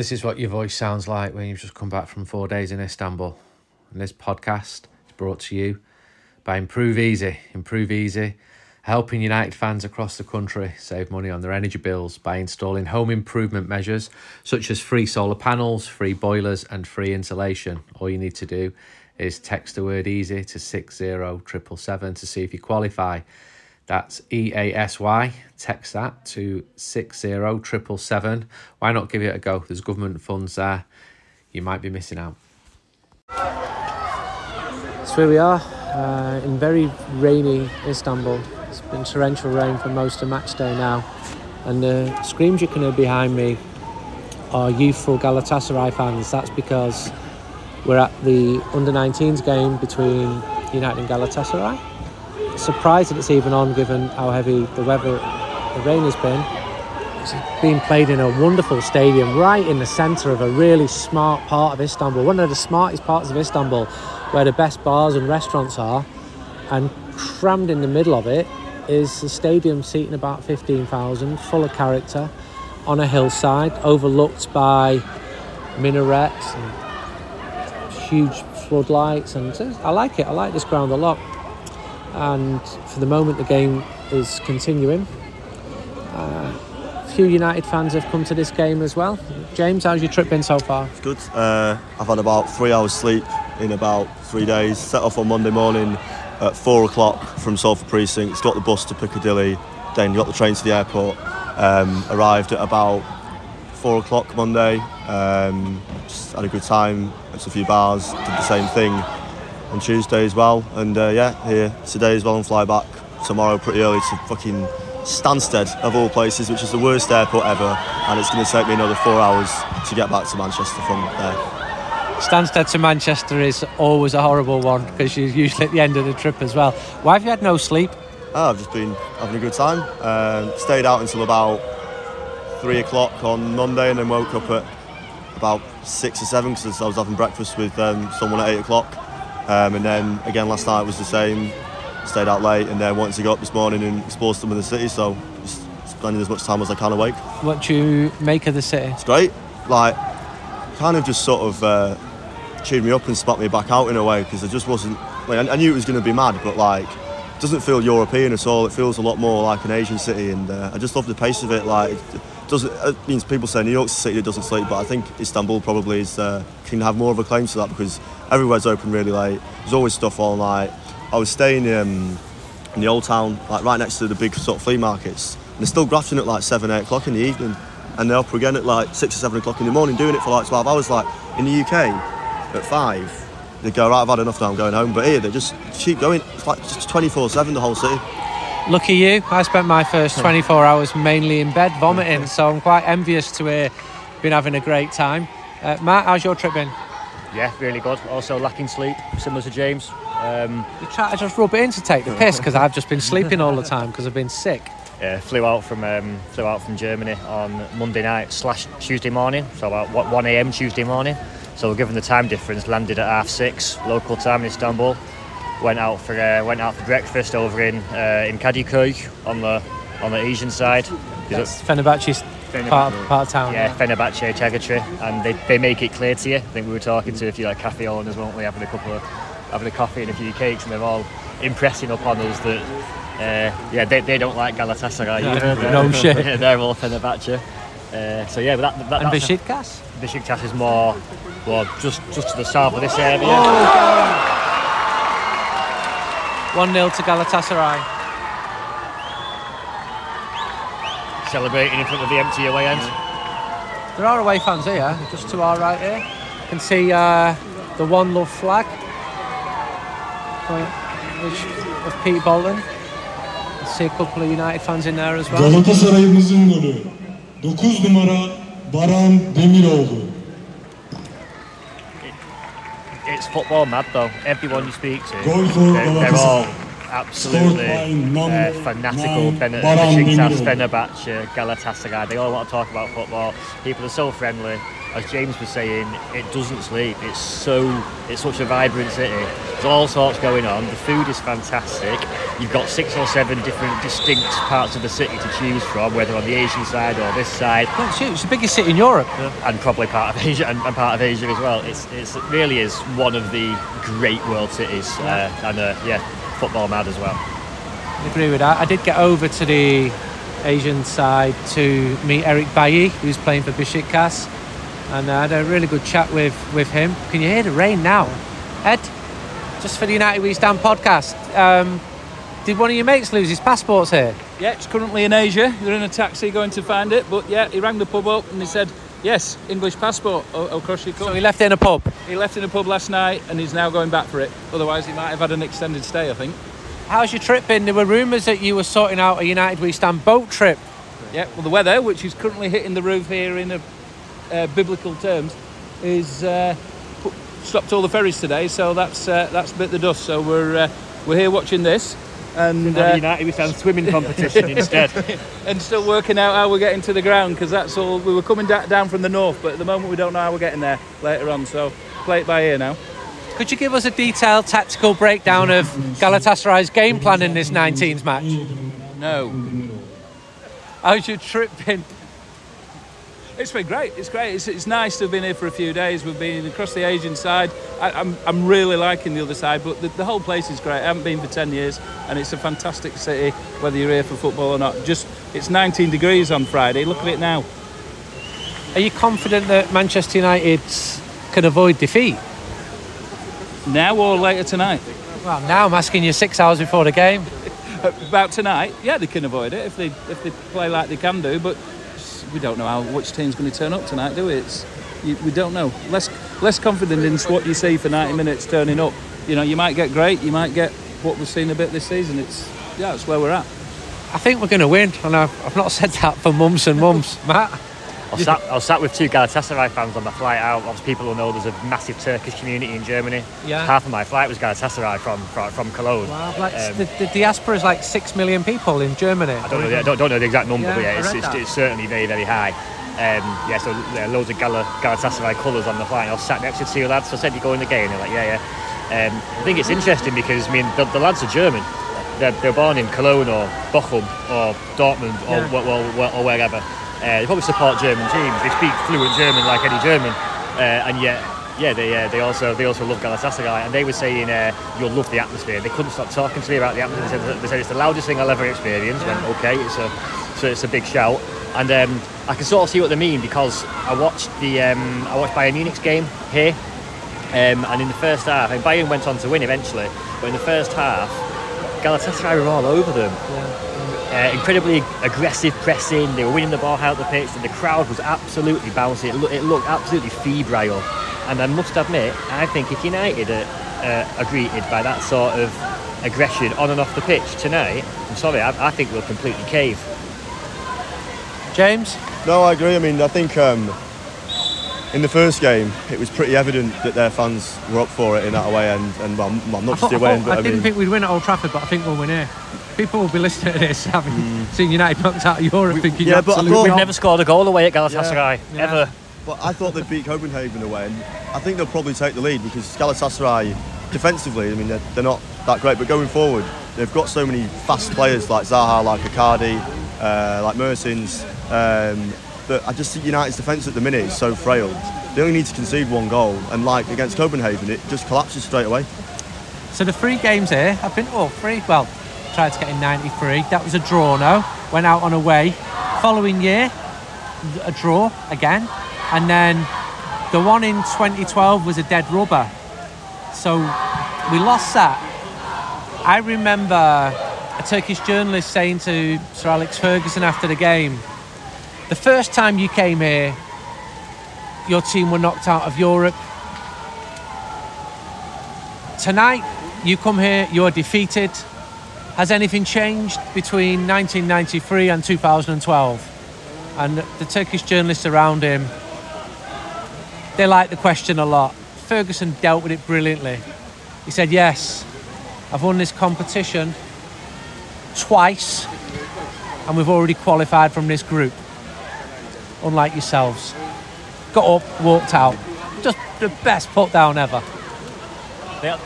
This is what your voice sounds like when you've just come back from four days in Istanbul. And this podcast is brought to you by Improve Easy. Improve Easy, helping United fans across the country save money on their energy bills by installing home improvement measures such as free solar panels, free boilers, and free insulation. All you need to do is text the word easy to 60777 to see if you qualify. That's E A S Y. Text that to 60777. Why not give it a go? There's government funds there. You might be missing out. So here we are uh, in very rainy Istanbul. It's been torrential rain for most of match day now. And the screams you can hear behind me are youthful Galatasaray fans. That's because we're at the under 19s game between United and Galatasaray surprised that it's even on given how heavy the weather, the rain has been. It's being played in a wonderful stadium right in the centre of a really smart part of Istanbul, one of the smartest parts of Istanbul, where the best bars and restaurants are. And crammed in the middle of it is a stadium seating about 15,000, full of character, on a hillside, overlooked by minarets and huge floodlights. And I like it, I like this ground a lot and for the moment the game is continuing. Uh, a few United fans have come to this game as well. James, how's your trip been so far? It's good. Uh, I've had about three hours sleep in about three days. Set off on Monday morning at four o'clock from Salford Precinct. Got the bus to Piccadilly. Then got the train to the airport. Um, arrived at about four o'clock Monday. Um, just had a good time. Went to a few bars. Did the same thing on Tuesday as well. And uh, yeah, here today as well and fly back tomorrow pretty early to fucking Stansted of all places, which is the worst airport ever. And it's going to take me another four hours to get back to Manchester from there. Stansted to Manchester is always a horrible one because you're usually at the end of the trip as well. Why have you had no sleep? Oh, I've just been having a good time. Uh, stayed out until about three o'clock on Monday and then woke up at about six or seven because I was having breakfast with um, someone at eight o'clock. Um, and then again last night was the same. Stayed out late and then wanted to go up this morning and explore some of the city. So just spending as much time as I can awake. What do you make of the city? It's great. Like kind of just sort of uh, cheered me up and spat me back out in a way because I just wasn't. Like, I, I knew it was going to be mad, but like it doesn't feel European at all. It feels a lot more like an Asian city, and uh, I just love the pace of it. Like it doesn't. It means people say New York's a city that doesn't sleep, but I think Istanbul probably is uh, can have more of a claim to that because everywhere's open really late. There's always stuff all night. I was staying um, in the old town, like right next to the big sort of flea markets, and they're still grafting at like seven, eight o'clock in the evening, and they're up again at like six or seven o'clock in the morning, doing it for like 12 hours. Like in the UK, at five, they go right. I've had enough now. I'm going home. But here they just keep going. It's like just 24/7 the whole city. Lucky you. I spent my first 24 hours mainly in bed vomiting, so I'm quite envious to hear been having a great time. Uh, Matt, how's your trip been? Yeah, really good. Also lacking sleep, similar to James. Um, you try to just rub it in to take the piss because I've just been sleeping all the time because I've been sick. Yeah, flew out from um, flew out from Germany on Monday night slash Tuesday morning, so about 1 a.m. Tuesday morning. So given the time difference, landed at half six local time in Istanbul. Went out for uh, went out for breakfast over in uh, in Kadıköy on the on the Asian side. That's Fenerbahce's part, part of town. Yeah, Fenerbahce, Chagatree, and they, they make it clear to you. I think we were talking to a few like cafe owners, weren't we, having a couple of having a coffee and a few cakes, and they're all impressing upon us that uh, yeah they, they don't like Galatasaray. No, no shit. Yeah, they're all Fenerbahce. Uh, so yeah, but that, that and Besiktas. Besiktas is more well just just to the south of this area. Oh, One 0 to Galatasaray. Celebrating in front of the empty away end. There are away fans here, just to our right here. You can see uh, the One Love flag which, of Pete Bolton. I see a couple of United fans in there as well. Galatasaray'ımızın golü 9 numara Baran Demiroğlu. It's football mad though. Everyone you speak to, they're, they're all absolutely uh, fanatical nine, Ben- Baran Besiktas, Fenerbahce, Galatasaray. They all want to talk about football. People are so friendly. As James was saying, it doesn't sleep. It's so it's such a vibrant city. There's all sorts going on. The food is fantastic. You've got six or seven different distinct parts of the city to choose from, whether on the Asian side or this side it's huge. It's the biggest city in Europe. and probably part of Asia and, and part of Asia as well. It's, it's it really is one of the great world cities, uh, and uh, yeah, football mad as well. I agree with that. I did get over to the Asian side to meet Eric Bailly, who's playing for Besiktas, and I had a really good chat with, with him. Can you hear the rain now? Ed, just for the United We Stand podcast, um, did one of your mates lose his passports here? Yeah, it's currently in Asia. They're in a taxi going to find it. But yeah, he rang the pub up and he said, yes, English passport. O- across you So he left it in a pub. He left in a pub last night and he's now going back for it. Otherwise, he might have had an extended stay, I think. How's your trip been? There were rumours that you were sorting out a United We Stand boat trip. Yeah, well, the weather, which is currently hitting the roof here in a, uh, biblical terms, is uh, put, stopped all the ferries today. So that's uh, that's bit the dust. So we're uh, we're here watching this. And uh, United we stand swimming competition instead. and still working out how we're getting to the ground because that's all. We were coming da- down from the north, but at the moment we don't know how we're getting there later on. So play it by ear now. Could you give us a detailed tactical breakdown of Galatasaray's game plan in this 19s match? No, How's your trip been? It's been great. It's great. It's, it's nice to have been here for a few days. We've been across the Asian side. I, I'm I'm really liking the other side, but the, the whole place is great. I haven't been for ten years, and it's a fantastic city. Whether you're here for football or not, just it's 19 degrees on Friday. Look at it now. Are you confident that Manchester United can avoid defeat? Now or later tonight? Well, now I'm asking you six hours before the game. About tonight, yeah, they can avoid it if they if they play like they can do. But we don't know how which team's going to turn up tonight, do we? It's you, we don't know. Less less confident in what you see for 90 minutes turning up. You know, you might get great, you might get what we've seen a bit this season. It's yeah, that's where we're at. I think we're going to win, and I've, I've not said that for months and months. Matt, I was, sat, I was sat with two Galatasaray fans on the flight out. Obviously, people will know there's a massive Turkish community in Germany. Yeah. Half of my flight was Galatasaray from from, from Cologne. wow, like, Um, the, the diaspora is like six million people in Germany. I don't know, the, I don't, don't know the exact number, Yeah, but yeah, it's, it's, it's certainly very, very high. Um, yeah, so there are loads of Gal- Galatasaray colours on the flight. I was sat next to two lads, so I said, you go in the game? They're like, yeah, yeah. Um, I think it's interesting because, I mean, the, the lads are German. They're, they're born in Cologne or Bochum or Dortmund or, Yeah. or, or, or wherever. Uh, they probably support German teams. They speak fluent German like any German. Uh, and yet, yeah, they, uh, they also they also love Galatasaray, and they were saying uh, you'll love the atmosphere. They couldn't stop talking to me about the atmosphere. They said, they said it's the loudest thing I'll ever experience. Went okay, it's a so it's a big shout, and um, I can sort of see what they mean because I watched the um, I watched Bayern Munich's game here, um, and in the first half, and Bayern went on to win eventually, but in the first half, Galatasaray were all over them. Uh, incredibly aggressive pressing. They were winning the ball out the pitch, and the crowd was absolutely bouncy. It, loo- it looked absolutely febrile. And I must admit, I think if United are, uh, are greeted by that sort of aggression on and off the pitch tonight, I'm sorry, I, I think we'll completely cave. James, No, I agree. I mean, I think um, in the first game it was pretty evident that their fans were up for it in that away end, and well, m- well, I, not just thought, the I, away thought- end, but I I didn't mean, think we'd win at Old Trafford, but I think we'll win here. People will be listening to this having seen United knocked out of Europe, thinking yeah, but absolutely thought- We've not. never scored a goal away at Galatasaray, Yeah. ever. But I thought they'd beat Copenhagen away, and I think they'll probably take the lead because Galatasaray, defensively, I mean, they're, they're not that great, but going forward, they've got so many fast players like Zaha, like Icardi, uh, like Mertens, um, that I just think United's defence at the minute is so frail. They only need to concede one goal, and like against Copenhagen, it just collapses straight away. So the three games here have been oh three. Well, tried to get in '93. That was a draw. No, went out on away. Following year, a draw again, and then the one in 2012 was a dead rubber. So we lost that. I remember a Turkish journalist saying to Sir Alex Ferguson after the game, the first time you came here, your team were knocked out of Europe. Tonight, you come here, you're defeated. Has anything changed between 1993 and 2012? And the Turkish journalists around him, they like the question a lot. Ferguson dealt with it brilliantly. He said, Yes, I've won this competition twice, and we've already qualified from this group. Unlike yourselves, got up, walked out. Just the best put down ever. They are,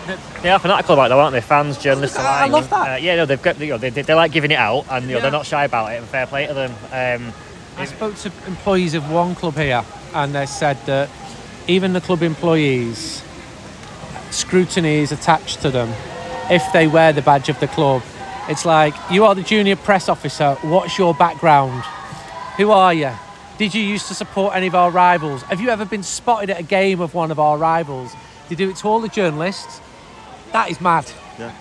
they are fanatical about it, though, aren't they? Fans, journalists I- I love that. Uh, yeah, no, they've got, you know, they, they, they like giving it out, and you know, Yeah. they're not shy about it. And fair play to them. Um, I spoke to employees of one club here, and they said that even the club employees, scrutiny is attached to them if they wear the badge of the club. It's like you are the junior press officer. What's your background? Who are you? Did you used to support any of our rivals? Have you ever been spotted at a game of one of our rivals? They do it to all the journalists. That is mad. Yeah.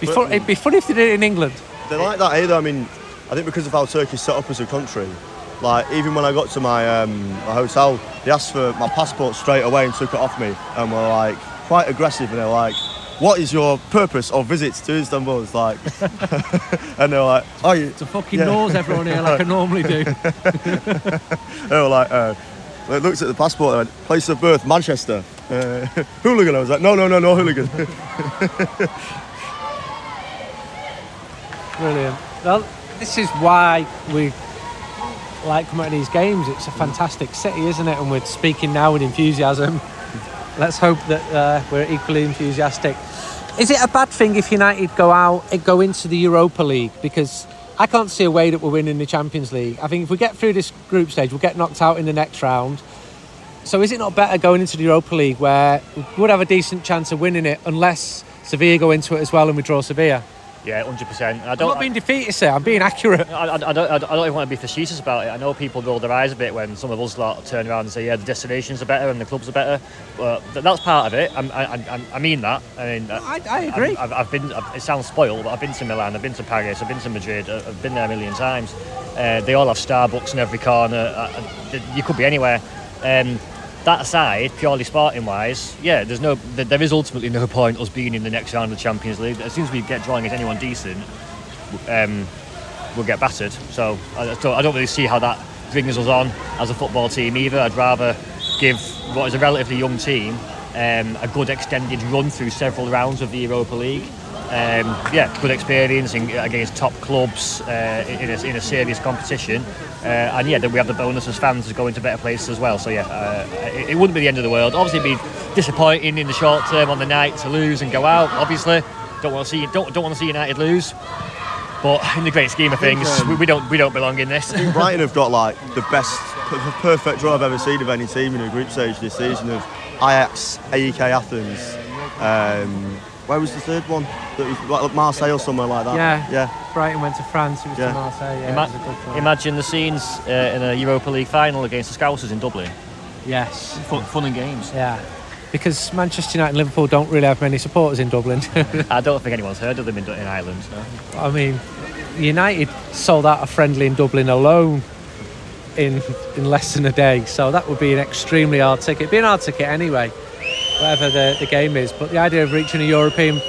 Be fun- it'd be funny if they did it in England. They like that either. I mean, I think because of how Turkey's set up as a country, like even when I got to my, um, my hotel, they asked for my passport straight away and took it off me, and were like quite aggressive. And they're like, "What is your purpose of visits to Istanbul?" It's like, and they're like, "Oh, you?" To fucking Yeah. nose everyone here like I normally do. They were like, uh, they looked at the passport and went, place of birth, Manchester. Uh, hooligan. I was like, no, no, no, no hooligan. Brilliant. Well, this is why we like coming to these games. It's a fantastic city, isn't it? And we're speaking now with enthusiasm. Let's hope that uh, we're equally enthusiastic. Is it a bad thing if United go out, go into the Europa League? Because I can't see a way that we're winning the Champions League. I think if we get through this group stage, we'll get knocked out in the next round. So is it not better going into the Europa League where we would have a decent chance of winning it unless Sevilla go into it as well and we draw Sevilla? Yeah, hundred percent. I I'm don't. not being defeatist there, I'm being accurate. I, I, I, don't, I don't even want to be facetious about it. I know people roll their eyes a bit when some of us lot turn around and say, "Yeah, the destinations are better and the clubs are better." But th- that's part of it. I'm, I, I, I mean that. I mean, I, I agree. I've, I've been. I've, it sounds spoiled, but I've been to Milan, I've been to Paris, I've been to Madrid, I- I've been there a million times. Uh, they all have Starbucks in every corner. Uh, uh, you could be anywhere. Um, that aside, purely sporting wise, yeah, there's no, there is ultimately no point us being in the next round of the Champions League. As soon as we get drawing as anyone decent, um, we'll get battered. So I, I don't really see how that brings us on as a football team either. I'd rather give what is a relatively young team um, a good extended run through several rounds of the Europa League. Um, yeah, good experience in, against top clubs uh, in, a, in a serious competition. Uh, and yeah, then we have the bonus as fans as going to better places as well. So yeah, uh, it, it wouldn't be the end of the world. Obviously, it'd be disappointing in the short term on the night to lose and go out. Obviously, don't want to see don't, don't want to see United lose. But in the great scheme of things, um, we, we don't we don't belong in this. Brighton have got like the best, p- perfect draw I've ever seen of any team in a group stage this season of Ajax, AEK Athens. Um, where was the third one? That was, like Marseille or somewhere like that. Yeah. Yeah. Brighton went to France, it was Yeah. to Marseille. Yeah, Ima- it was a good one. imagine the scenes uh, in a Europa League final against the Scousers in Dublin. yes. Fun, fun and games. Yeah. Because Manchester United and Liverpool don't really have many supporters in Dublin. I don't think anyone's heard of them in, in Ireland. No. I mean, United sold out a friendly in Dublin alone in in less than a day. So that would be an extremely hard ticket. It'd be an hard ticket anyway, whatever the, the game is. But the idea of reaching a European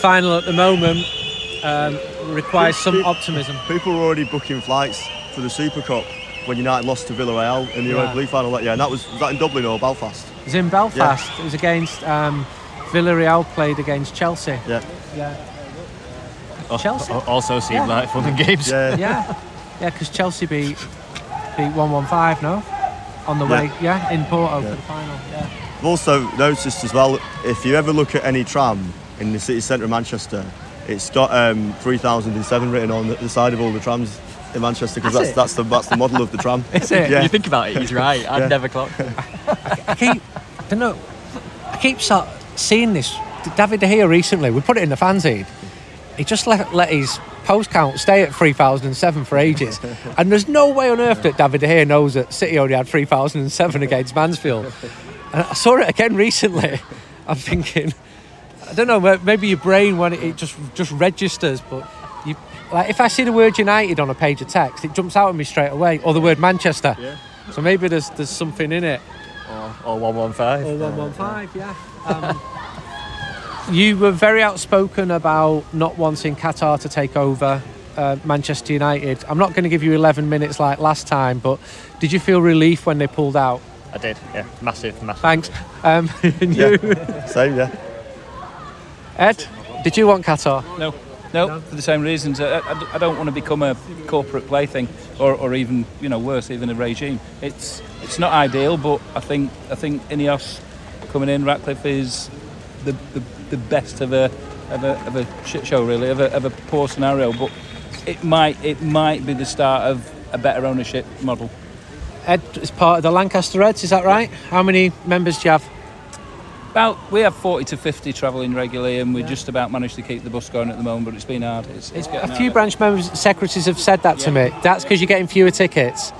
final at the moment um, requires some optimism. People were already booking flights for the Super Cup when United lost to Villarreal in the Yeah. Europa League final. Like, yeah, and that was, was that in Dublin or Belfast? It was in Belfast. It was against um, Villarreal played against Chelsea. Yeah. Yeah. Chelsea? Also seemed Yeah. like fun and games. Yeah. Yeah, yeah, because Chelsea beat beat one one five. No, on the Yeah. way. Yeah, in Porto Yeah. for the final. Yeah. I've also noticed as well, if you ever look at any tram in the city centre of Manchester, it's got um, 3007 written on the, the side of all the trams in Manchester because Has that's, that's, the, that's the model of the tram. Is it? Yeah. You think about it, he's right. I'd Yeah. never clocked it. I keep, I don't know. I keep sort seeing this. David De Gea recently. We put it in the fanzine. He just let let his post count stay at 3007 for ages, and there's no way on earth that David De Gea knows that City only had 3007 against Mansfield. And I saw it again recently. I'm thinking, I don't know, maybe your brain when it, it just just registers, but you like if I see the word United on a page of text, it jumps out at me straight away, or the word Manchester. Yeah. So maybe there's there's something in it. Or 115. Or 115, yeah. Um, you were very outspoken about not wanting Qatar to take over uh, Manchester United. I'm not going to give you 11 minutes like last time, but did you feel relief when they pulled out? I did, yeah. Massive, massive. Thanks. Um, and you, Same, yeah. Ed, Did you want Qatar? No, no, for the same reasons. I, I, I don't want to become a corporate plaything, or, or even you know worse, even a regime. It's it's not ideal, but I think I think Ineos coming in, Ratcliffe is the the, the best of a of a, of a shit show really, of a, of a poor scenario. But it might it might be the start of a better ownership model. Ed is part of the Lancaster Reds, is that right? How many members do you have? About we have 40 to 50 travelling regularly, and we just about managed to keep the bus going at the moment. But it's been hard. It's, it's A few harder. branch members, secretaries have said that to me. That's because you're getting fewer tickets.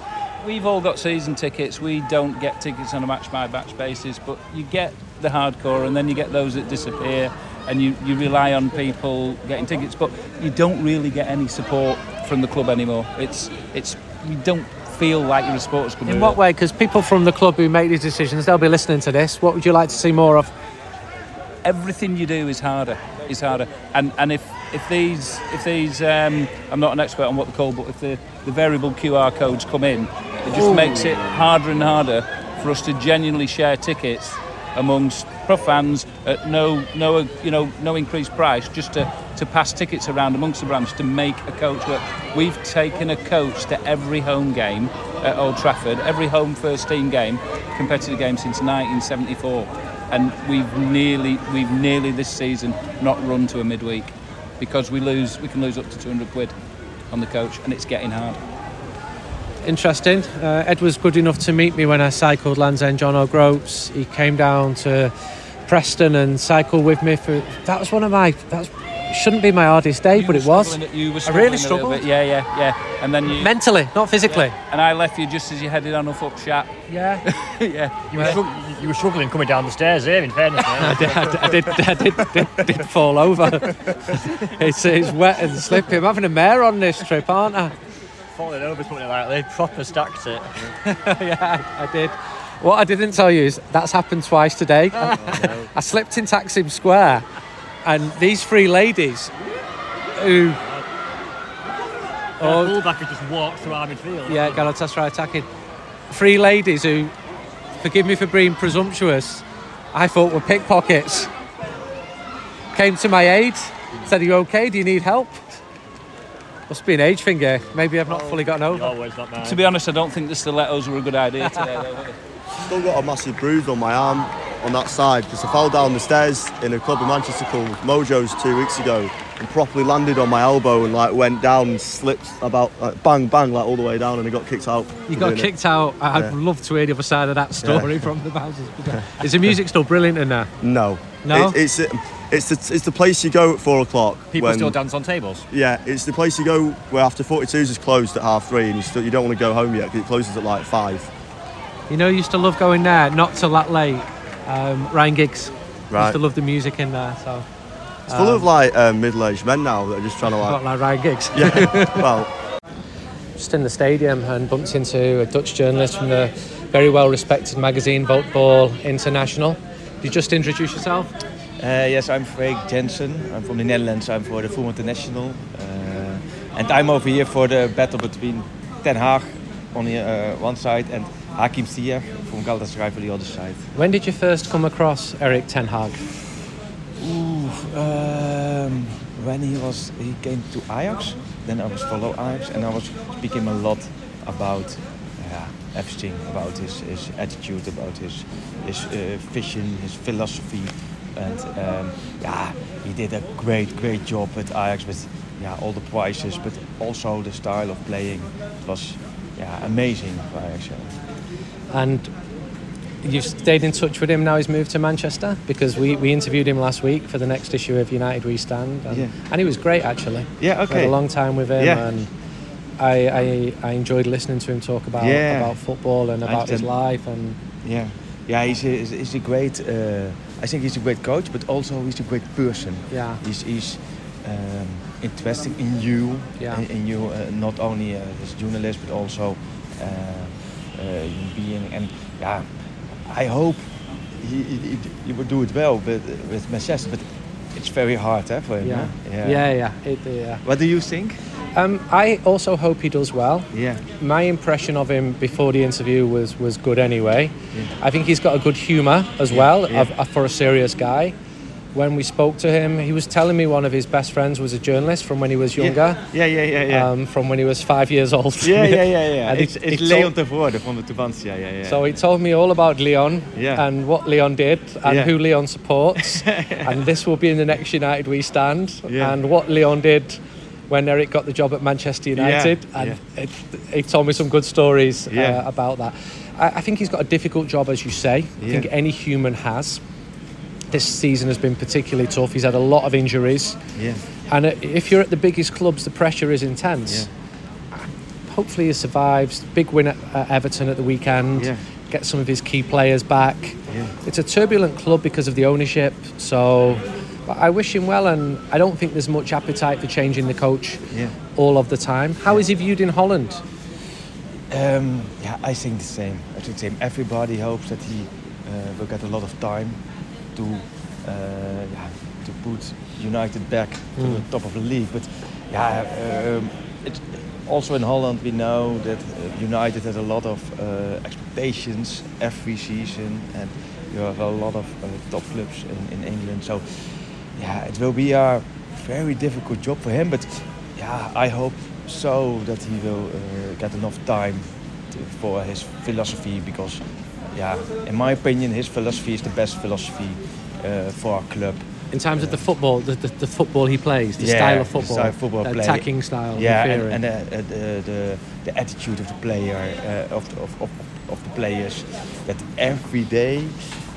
We've all got season tickets. We don't get tickets on a match by match basis, but you get the hardcore, and then you get those that disappear, and you, you rely on people getting tickets, but you don't really get any support from the club anymore. It's it's you don't feel like you're a sports club. In what way? Because people from the club who make these decisions, they'll be listening to this. What would you like to see more of? everything you do is harder is harder and and if if these if these um, I'm not an expert on what they're called but if the, the variable QR codes come in it just makes it harder and harder for us to genuinely share tickets amongst pro fans at no no you know no increased price just to to pass tickets around amongst the branch to make a coach work we've taken a coach to every home game at Old Trafford every home first team game competitive game since 1974 and we've nearly we've nearly this season not run to a midweek because we lose we can lose up to 200 quid on the coach and it's getting hard Interesting. Uh, Ed was good enough to meet me when I cycled Land's End John O'Groats. He came down to Preston and cycled with me for. That was one of my. That shouldn't be my hardest day, You but it was. you were I really struggling a struggled. bit. yeah yeah yeah and then you Mentally, not physically. and I left you just as you headed on up up shat Yeah. yeah You were, strugg- you were struggling coming down the stairs here, in fairness. I did, I did, I did, did, did, did fall over. it's, it's wet and slippy. I'm having a mare on this trip, aren't I? Falling over, putting it like they proper stacked it. yeah, I, I did. What I didn't tell you is that's happened twice today. Oh, I slipped in Taksim Square, and these three ladies who. Oh. Oh, fullback had just walked through our midfield. yeah, Galatasaray attacking. Three ladies who, forgive me for being presumptuous, I thought were pickpockets. Came to my aid, said, Are you okay? Do you need help? Must be an age thing here. Maybe I've not oh, fully gotten over. Always not to be honest I don't think the stilettos were a good idea today though. Still got a massive bruise on my arm on that side because I fell down the stairs in a club in Manchester called Mojo's two weeks ago and properly landed on my elbow and like went down and slipped about like, bang bang like all the way down and I got kicked out. You got doing it. kicked out. I'd Yeah. love to hear the other side of that story from the Bowsers. Uh, is the music still brilliant in there? No. No? It, it's um, it's the, it's the place you go at four o'clock. People when, still dance on tables. Yeah, it's the place you go where after 42s is closed at half three and you still you don't want to go home yet because it closes at like five. You know, I used to love going there, not till that late. Um, Ryan Giggs. Right. Used to love the music in there. So, It's full of like um, middle-aged men now that are just trying to like. not like. like Ryan Giggs. yeah. Well, Just in the stadium and bumped into a Dutch journalist from the very well respected magazine Voetbal International. Did you just introduce yourself? Uh, yes, I'm Freek Jensen. I'm from the Netherlands. I'm for the Voetbal International. Uh, and I'm over here for the battle between Ten Hag on the uh, one side and Hakim Ziyech from Galatasaray for the other side. When did you first come across Erik Ten Hag? Ooh, um, when he was he came to Ajax, then I was follow Ajax and I was speaking a lot about yeah, everything about his, his attitude, about his his uh, vision, his philosophy, and um, yeah, he did a great great job at Ajax with yeah all the prizes, but also the style of playing was yeah amazing Ajax. yeah. And you've stayed in touch with him now he's moved to Manchester because we, we interviewed him last week for the next issue of United We Stand and, Yeah. and he was great actually. Yeah, We had a long time with him Yeah. and I, I I enjoyed listening to him talk about Yeah. about football and about his life and Yeah, yeah, he's a, he's a great. Uh, I think he's a great coach, but also he's a great person. Yeah. he's he's um, interested in you, Yeah. in, in you, uh, not only uh, as a journalist but also uh, uh, human being. And yeah, I hope he, he, he- he do it well with with Manchester, but it's very hard eh, for him. yeah eh? yeah yeah, It- yeah. What do you think? Um, I also hope he does well. Yeah, My impression of him before the interview was was good anyway. I think he's got a good humour as well yeah. of, of- for a serious guy. When we spoke to him, he was telling me one of his best friends was a journalist from when he was younger, Yeah, yeah, yeah, yeah. um, from when he was five years old. yeah, yeah, yeah, yeah. And It's, he- it's he Leon told- ter from the Tubantia, yeah, yeah. So he told me all about Leon Yeah. and what Leon did and Yeah. who Leon supports. and this will be in the next United We Stand. Yeah. And what Leon did when Erik got the job at Manchester United. Yeah, And yeah. It, he told me some good stories Yeah. uh, about that. I, I think he's got a difficult job, as you say. I think any human has. This season has been particularly tough. He's had a lot of injuries. yeah, And uh, if you're at the biggest clubs, the pressure is intense. Hopefully, he survives. Big win at Everton at the weekend. Yeah. Get some of his key players back. Yeah. It's a turbulent club because of the ownership. So, but I wish him well, and I don't think there's much appetite for changing the coach yeah. all of the time. How is he viewed in Holland? Um, yeah, I think the same. I think the same. Everybody hopes that he uh, will get a lot of time to yeah, to put United back to the top of the league. But yeah, um, it's also in Holland we know that uh, United has a lot of uh, expectations every season, and you have a lot of uh, top clubs in, in England. So yeah, it will be a very difficult job for him. But yeah, I hope so that he will uh, get enough time to, for his philosophy because, yeah, in my opinion, his philosophy is the best philosophy uh, for our club. In terms of the football, the, the, the football he plays, the Yeah, style of football, style of football the attacking style, yeah, and, and uh, uh, the, the the attitude of the player uh, of, the, of, of of the players. That every day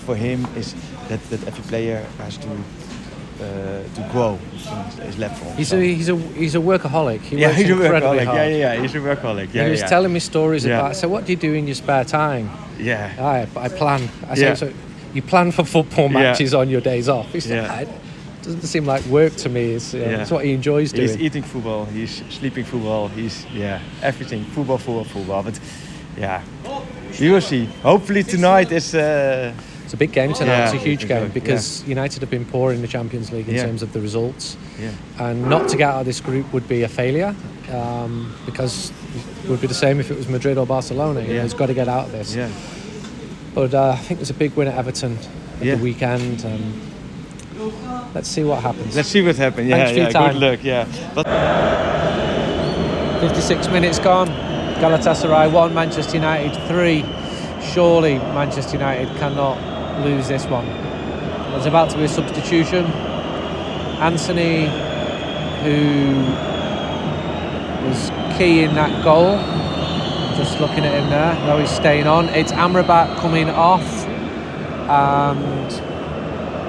for him is that, that every player has to uh, to grow in his. He's So- a he's a he's a workaholic. He yeah, works he's a workaholic. hard. Yeah, yeah, yeah, he's a workaholic. Yeah, and he was yeah. telling me stories Yeah. about. So what do you do in your spare time? yeah. I, I plan. I say, Yeah. so you plan for football matches on your days off. He said, Yeah. "It doesn't seem like work to me. It's, uh, Yeah. it's what he enjoys doing. He's eating football. He's sleeping football. He's yeah everything football, football, football. But yeah, you will see. Hopefully tonight is uh, it's a big game tonight. Yeah, it's a huge game good- because United have been poor in the Champions League in Yeah. terms of the results. yeah And not to get out of this group would be a failure um, because it would be the same if it was Madrid or Barcelona. You know, Yeah. he's got to get out of this. yeah But uh, I think there's a big win at Everton at Yeah. the weekend. Um, let's see what happens. let's see what happens. Yeah, Thanks for your yeah. Good luck. Yeah. But 56 minutes gone. Galatasaray 1, Manchester United 3. Surely Manchester United cannot lose this one. There's about to be a substitution. Antony, who was key in that goal, just looking at him there, though he's staying on. It's Amrabat coming off, and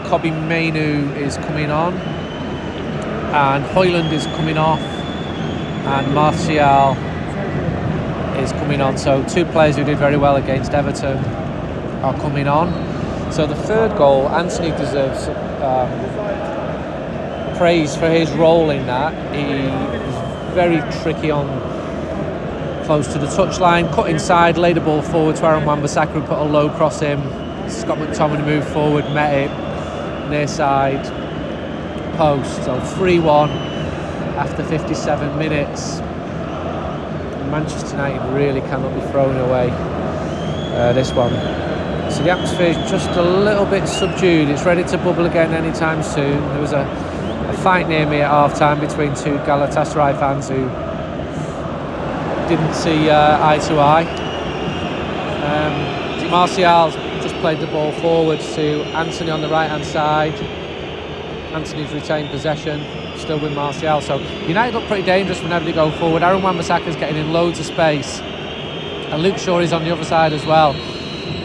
Kobbie Mainoo is coming on, and Højlund is coming off and Martial is coming on. So two players who did very well against Everton are coming on. So the third goal, Antony deserves um, praise for his role in that. He was very tricky on close to the touchline, cut inside, laid the ball forward to Aaron Wan-Bissaka who put a low cross in. Scott McTominay moved forward, met it near side post. So 3-1 after 57 minutes. Manchester United really cannot be thrown away uh, this one. So the atmosphere is just a little bit subdued. It's ready to bubble again anytime soon. There was a, a fight near me at half time between two Galatasaray fans who didn't see uh, eye to eye. Um, Martial's just played the ball forward to Antony on the right hand side. Antony's retained possession, still with Martial. So United look pretty dangerous whenever they go forward. Aaron Wan-Bissaka's getting in loads of space, and Luke Shaw is on the other side as well.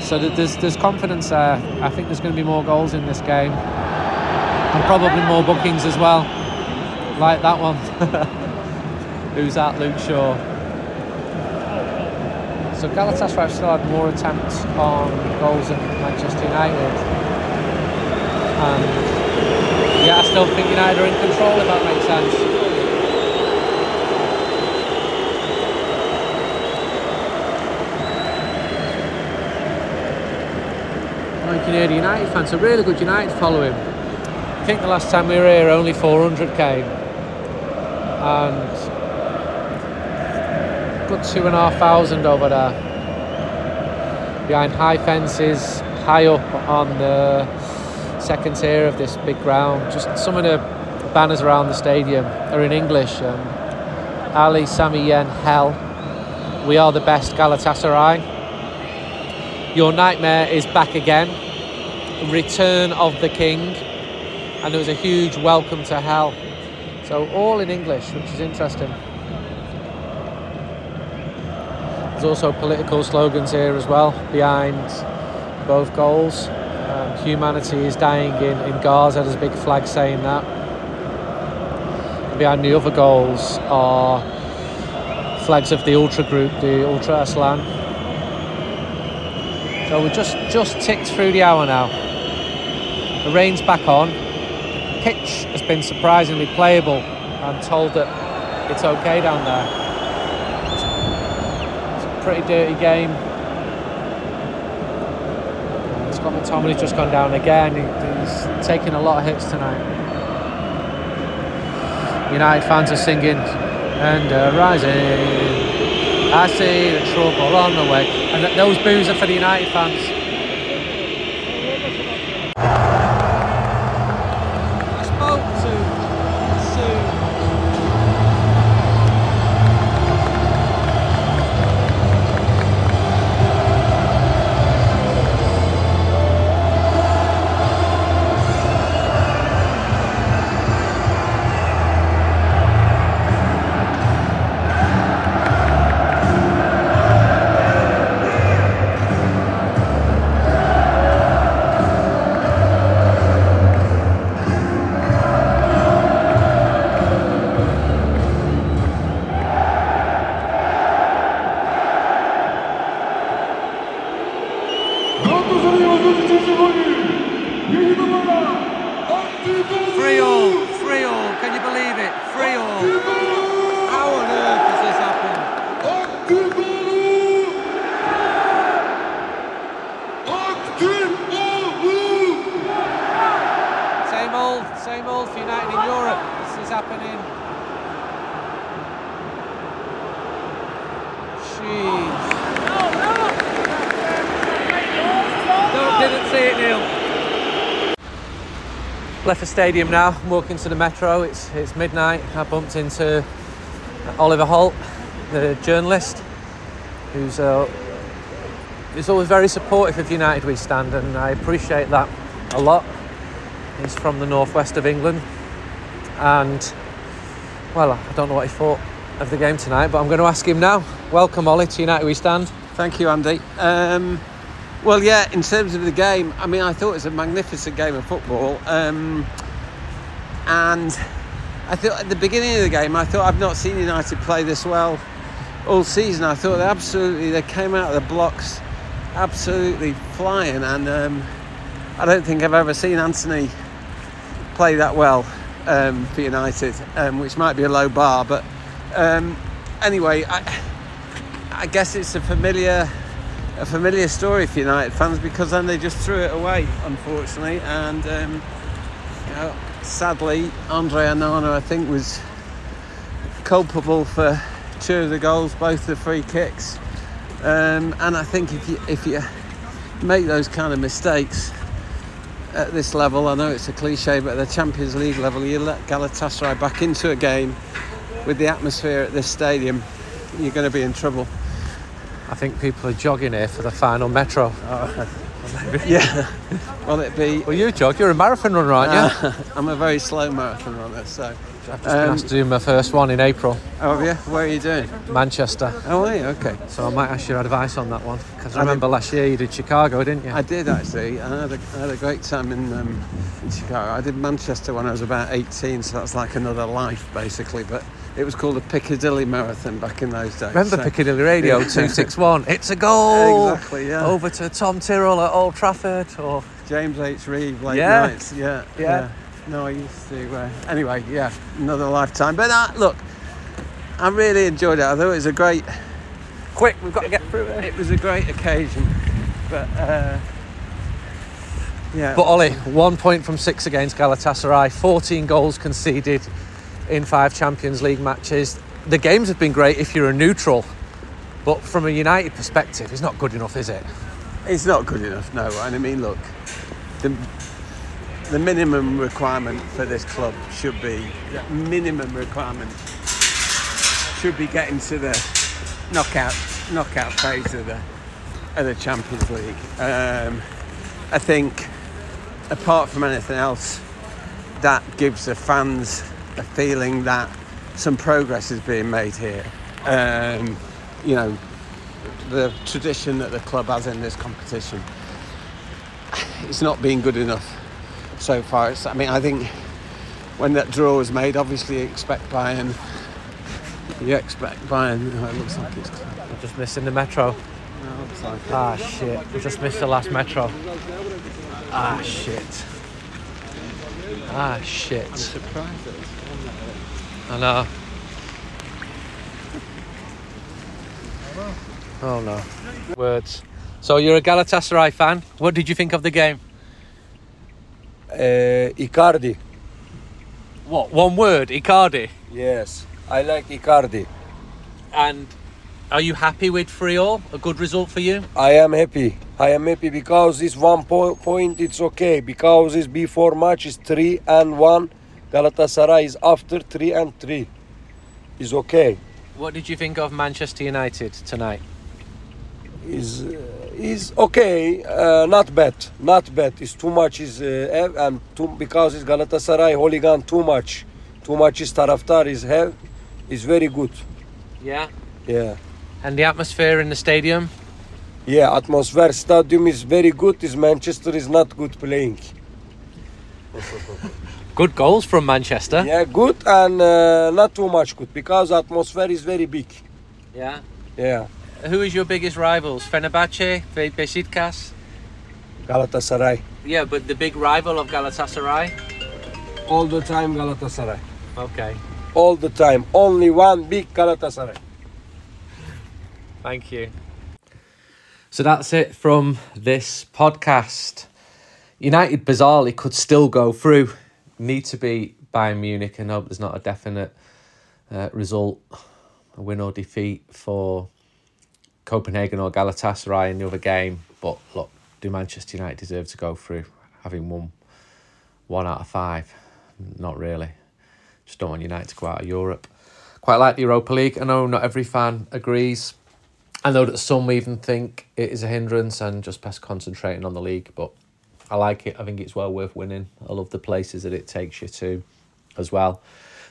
So there's there's confidence there. I think there's going to be more goals in this game, and probably more bookings as well, like that one. Who's that, Luke Shaw? So Galatasaray still had more attempts on goals than Manchester United. And yeah, I still think United are in control, if that makes sense. Well, you can hear the United fans, a really good United following. I think the last time we were here, only 400 came. And good two and a half thousand over there. Behind high fences, high up on the second tier of this big ground. Just some of the banners around the stadium are in English. Um, Ali Sami Yen Hell. We are the best Galatasaray. Your nightmare is back again. Return of the King. And there was a huge welcome to hell. So all in English, which is interesting. There's also political slogans here as well behind both goals. Um, humanity is dying in, in Gaza. There's a big flag saying that. Behind the other goals are flags of the ultra group, the Ultra Aslan. So we're just just ticked through the hour now. The rain's back on. The pitch has been surprisingly playable. I'm told that it's okay down there. It's a pretty dirty game. Scott McTominay's just gone down again. He's taking a lot of hits tonight. United fans are singing and rising. I see the trouble on the way. And th- those boos are for the United fans. 33. golü 7 numara Abdülkadir Free all, free all. Can you believe it? Free all. How on earth has this happened? Same old, same old for United in Europe. This is happening. Jeez. No, didn't see it, Neil. Left the stadium now. I'm walking to the metro. It's it's midnight. I bumped into Oliver Holt, the journalist, who's uh, who's always very supportive of United We Stand, and I appreciate that a lot. He's from the northwest of England, and well, I don't know what he thought of the game tonight, but I'm going to ask him now. Welcome, Ollie, to United We Stand. Thank you, Andy. Um, well, yeah, in terms of the game, I mean, I thought it was a magnificent game of football. Um, and I thought at the beginning of the game, I thought I've not seen United play this well all season. I thought they absolutely, they came out of the blocks absolutely flying. And um, I don't think I've ever seen Antony play that well um, for United, um, which might be a low bar. But um, anyway, I, I guess it's a familiar a familiar story for United fans because then they just threw it away, unfortunately. And um, you know, sadly, Andre Onana, I think, was culpable for two of the goals, both the free kicks. Um, and I think if you if you make those kind of mistakes at this level, I know it's a cliche, but at the Champions League level, you let Galatasaray back into a game with the atmosphere at this stadium, you're going to be in trouble. I think people are jogging here for the final metro. Yeah. Will it be? Well, you jog. You're a marathon runner, aren't you? Uh, I'm a very slow marathon runner, so. I've just been asked to do my first one in April, Oh yeah, where are you doing? Manchester. Oh, are you? Okay. So I might ask your advice on that one because I I remember last year you did Chicago, didn't you? I did actually. I had a, I had a great time in, um, in Chicago. I did Manchester when I was about 18, so that's like another life basically. But it was called the Piccadilly Marathon back in those days. Remember so- Piccadilly Radio 261? It's a goal! Exactly, yeah. Over to Tom Tyrrell at Old Trafford. Or James H. Reeve, late Yeah. nights. Yeah, Yeah. No, I used to. Uh, anyway, yeah, another lifetime. But uh, look, I really enjoyed it. I thought it was a great. quick, we've got to get through it. It was a great occasion, but uh, yeah. But Ollie, one point from six against Galatasaray, 14 goals conceded in five Champions League matches. The games have been great if you're a neutral, but from a United perspective, it's not good enough, is it? It's not good enough, no. And I mean, look, the, the minimum requirement for this club should be the minimum requirement should be getting to the knockout knockout phase of the of the Champions League. Um, I think apart from anything else, that gives the fans a feeling that some progress is being made here. Um, you know, the tradition that the club has in this competition, it's not been good enough so far. It's, I mean, I think when that draw was made, obviously you expect Bayern. You expect Bayern. Oh, it looks like it's. We're just missing the metro. No, looks like it. Ah shit. We just missed the last metro. Ah shit. Ah shit. I know. Oh no. Words. So you're a Galatasaray fan. What did you think of the game? Uh, Icardi. What? One word, Icardi. Yes, I like Icardi. And are you happy with 3 all? A good result for you? I am happy. I am happy because this one po- point it's okay because this before match is three and one. Galatasaray is after three and three. Is okay. What did you think of Manchester United tonight? Is uh, is okay. Uh, not bad. Not bad. It's too much. Is uh, and too, because it's Galatasaray hooligan too much. Too much is taraftar is have. Is very good. Yeah. Yeah. And the atmosphere in the stadium? Yeah, atmosphere stadium is very good. Is Manchester is not good playing. Good goals from Manchester. Yeah, good and uh, not too much good because atmosphere is very big. Yeah. Yeah, Who is your biggest rivals? Fenerbahce, Fe- Besiktas? Galatasaray. Yeah, but the big rival of Galatasaray? All the time Galatasaray. Okay. All the time. Only one big Galatasaray. Thank you. So that's it from this podcast. United bizarrely could still go through. Need to beat Bayern Munich and hope there's not a definite uh, result, a win or defeat for Copenhagen or Galatasaray in the other game. But look, do Manchester United deserve to go through having won one out of five? Not really. Just don't want United to go out of Europe. Quite like the Europa League. I know not every fan agrees. I know that some even think it is a hindrance and just best concentrating on the league, but I like it. I think it's well worth winning. I love the places that it takes you to as well.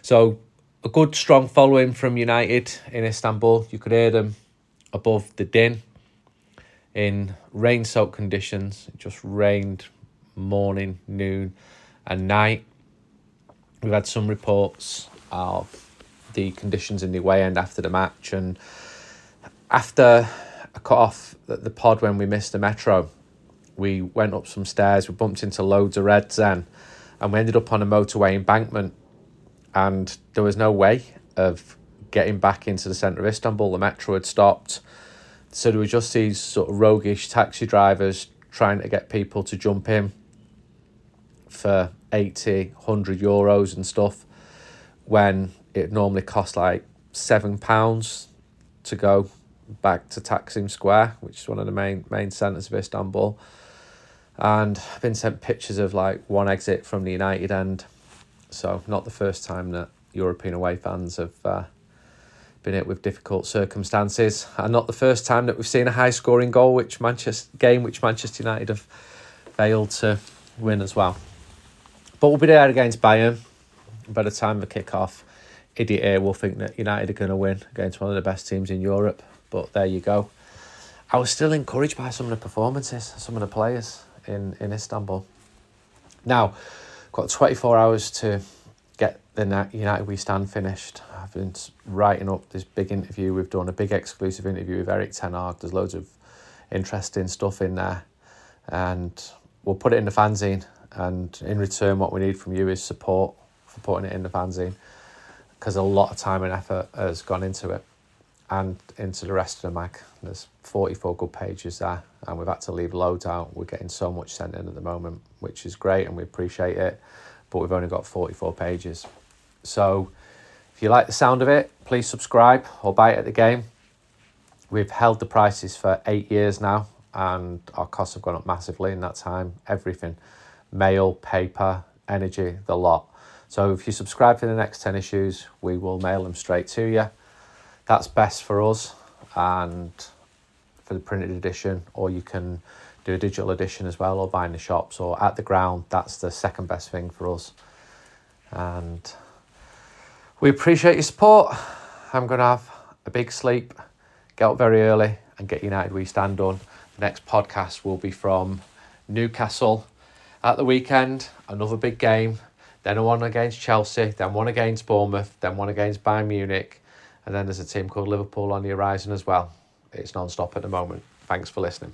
So, a good strong following from United in Istanbul. You could hear them above the din in rain soaked conditions. It just rained morning, noon, and night. We've had some reports of the conditions in the away end after the match, and after a cut off the, the pod when we missed the metro, we went up some stairs, we bumped into loads of reds then, and we ended up on a motorway embankment, and there was no way of getting back into the centre of Istanbul. The metro had stopped, so there were just these sort of roguish taxi drivers trying to get people to jump in for 80, 100 euros and stuff, when it normally costs like seven pounds to go back to Taksim Square, which is one of the main main centres of Istanbul. And I've been sent pictures of like one exit from the United end. So not the first time that European away fans have uh, been hit with difficult circumstances, and not the first time that we've seen a high scoring goal, which Manchester game which Manchester United have failed to win as well. But we'll be there against Bayern by the time of the kick off. Idiot here will think that United are going to win against one of the best teams in Europe. But there you go. I was still encouraged by some of the performances, some of the players in, in Istanbul. Now, got 24 hours to get the United We Stand finished. I've been writing up this big interview. We've done a big exclusive interview with Erik Ten Hag. There's loads of interesting stuff in there. And we'll put it in the fanzine. And in return, what we need from you is support for putting it in the fanzine because a lot of time and effort has gone into it and into the rest of the mag. There's 44 good pages there, and we've had to leave loads out. We're getting so much sent in at the moment, which is great, and we appreciate it, but we've only got 44 pages. So if you like the sound of it, please subscribe or buy it at the game. We've held the prices for eight years now, and our costs have gone up massively in that time. Everything mail, paper, energy, the lot. So if you subscribe for the next 10 issues, we will mail them straight to you. That's best for us and for the printed edition, or you can do a digital edition as well, or buy in the shops or at the ground. That's the second best thing for us. And we appreciate your support. I'm going to have a big sleep, get up very early, and get United We Stand on. The next podcast will be from Newcastle at the weekend, another big game, then one against Chelsea, then one against Bournemouth, then one against Bayern Munich, and then there's a team called Liverpool on the horizon as well. It's non stop at the moment. Thanks for listening.